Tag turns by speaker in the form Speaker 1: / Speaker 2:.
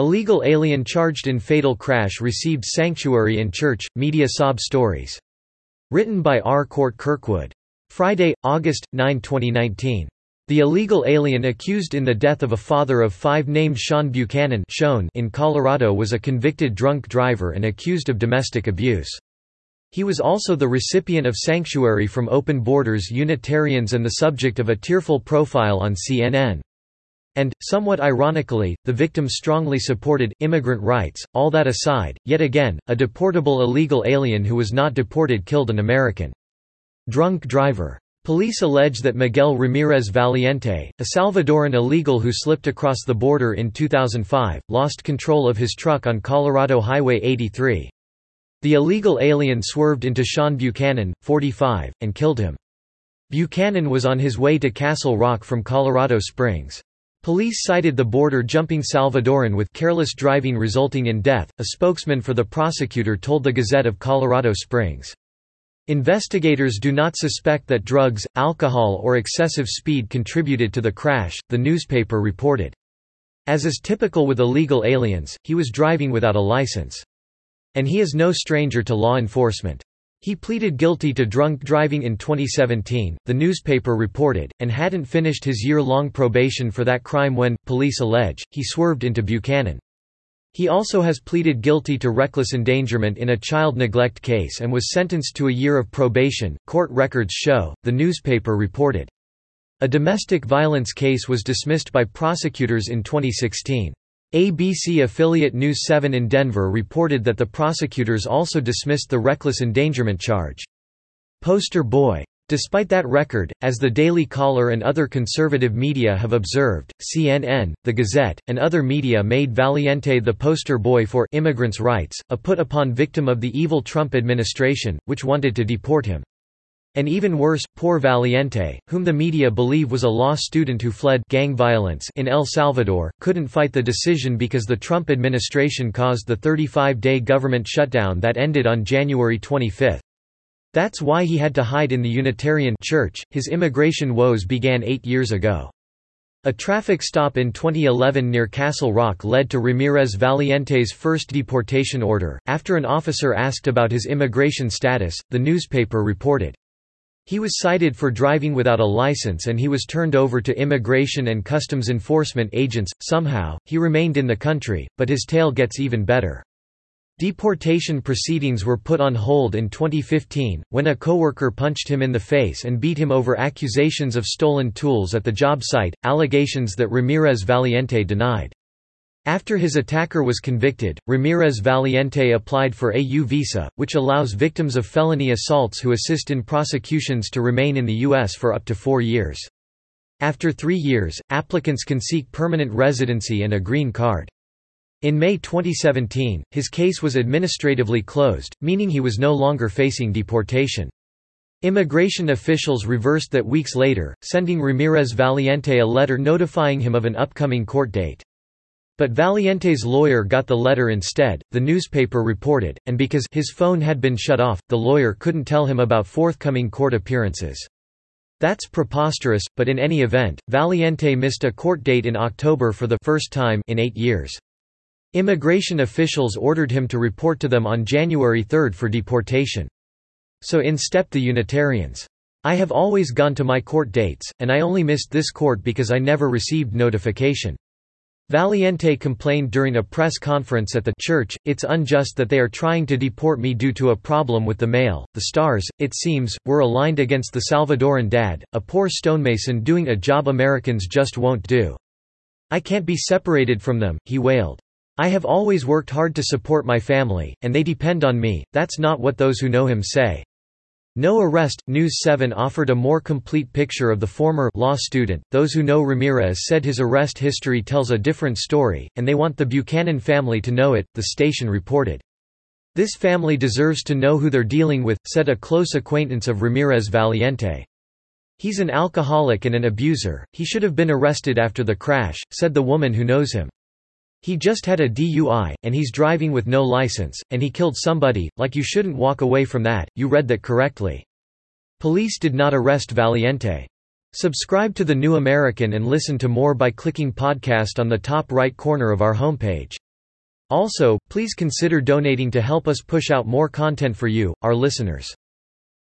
Speaker 1: Illegal alien charged in fatal crash received sanctuary in church, media sob stories. Written by R. Cort Kirkwood. Friday, August, 9, 2019. The illegal alien accused in the death of a father of five named Sean Buchanan in Colorado was a convicted drunk driver and accused of domestic abuse. He was also the recipient of sanctuary from Open Borders Unitarians and the subject of a tearful profile on CNN. And, somewhat ironically, the victim strongly supported immigrant rights. All that aside, yet again, a deportable illegal alien who was not deported killed an American. Drunk driver. Police allege that Miguel Ramirez Valiente, a Salvadoran illegal who slipped across the border in 2005, lost control of his truck on Colorado Highway 83. The illegal alien swerved into Sean Buchanan, 45, and killed him. Buchanan was on his way to Castle Rock from Colorado Springs. Police cited the border-jumping Salvadoran with careless driving resulting in death, a spokesman for the prosecutor told the Gazette of Colorado Springs. Investigators do not suspect that drugs, alcohol or excessive speed contributed to the crash, the newspaper reported. As is typical with illegal aliens, he was driving without a license. And he is no stranger to law enforcement. He pleaded guilty to drunk driving in 2017, the newspaper reported, and hadn't finished his year-long probation for that crime when, police allege, he swerved into Buchanan. He also has pleaded guilty to reckless endangerment in a child neglect case and was sentenced to a year of probation, court records show, the newspaper reported. A domestic violence case was dismissed by prosecutors in 2016. ABC affiliate News 7 in Denver reported that the prosecutors also dismissed the reckless endangerment charge. Poster boy. Despite that record, as the Daily Caller and other conservative media have observed, CNN, The Gazette, and other media made Valiente the poster boy for immigrants' rights, a put-upon victim of the evil Trump administration, which wanted to deport him. And even worse, poor Valiente, whom the media believe was a law student who fled gang violence in El Salvador, couldn't fight the decision because the Trump administration caused the 35-day government shutdown that ended on January 25. That's why he had to hide in the Unitarian Church. His immigration woes began eight years ago. A traffic stop in 2011 near Castle Rock led to Ramirez Valiente's first deportation order. After an officer asked about his immigration status, the newspaper reported, he was cited for driving without a license and he was turned over to Immigration and Customs Enforcement agents. Somehow, he remained in the country, but his tale gets even better. Deportation proceedings were put on hold in 2015, when a coworker punched him in the face and beat him over accusations of stolen tools at the job site, allegations that Ramirez Valiente denied. After his attacker was convicted, Ramirez Valiente applied for a U visa, which allows victims of felony assaults who assist in prosecutions to remain in the U.S. for up to four years. After three years, applicants can seek permanent residency and a green card. In May 2017, his case was administratively closed, meaning he was no longer facing deportation. Immigration officials reversed that weeks later, sending Ramirez Valiente a letter notifying him of an upcoming court date. But Valiente's lawyer got the letter instead, the newspaper reported, and because his phone had been shut off, the lawyer couldn't tell him about forthcoming court appearances. That's preposterous, but in any event, Valiente missed a court date in October for the first time in eight years. Immigration officials ordered him to report to them on January 3 for deportation. So in stepped the Unitarians. I have always gone to my court dates, and I only missed this court because I never received notification. Valiente complained during a press conference at the church, it's unjust that they are trying to deport me due to a problem with the mail. The stars, it seems, were aligned against the Salvadoran dad, a poor stonemason doing a job Americans just won't do. I can't be separated from them, he wailed. I have always worked hard to support my family, and they depend on me, that's not what those who know him say. No arrest. News 7 offered a more complete picture of the former law student. Those who know Ramirez said his arrest history tells a different story, and they want the Buchanan family to know it, the station reported. This family deserves to know who they're dealing with, said a close acquaintance of Ramirez Valiente. He's an alcoholic and an abuser, he should have been arrested after the crash, said the woman who knows him. He just had a DUI, and he's driving with no license, and he killed somebody, like you shouldn't walk away from that, you read that correctly. Police did not arrest Valiente. Subscribe to The New American and listen to more by clicking podcast on the top right corner of our homepage. Also, please consider donating to help us push out more content for you, our listeners.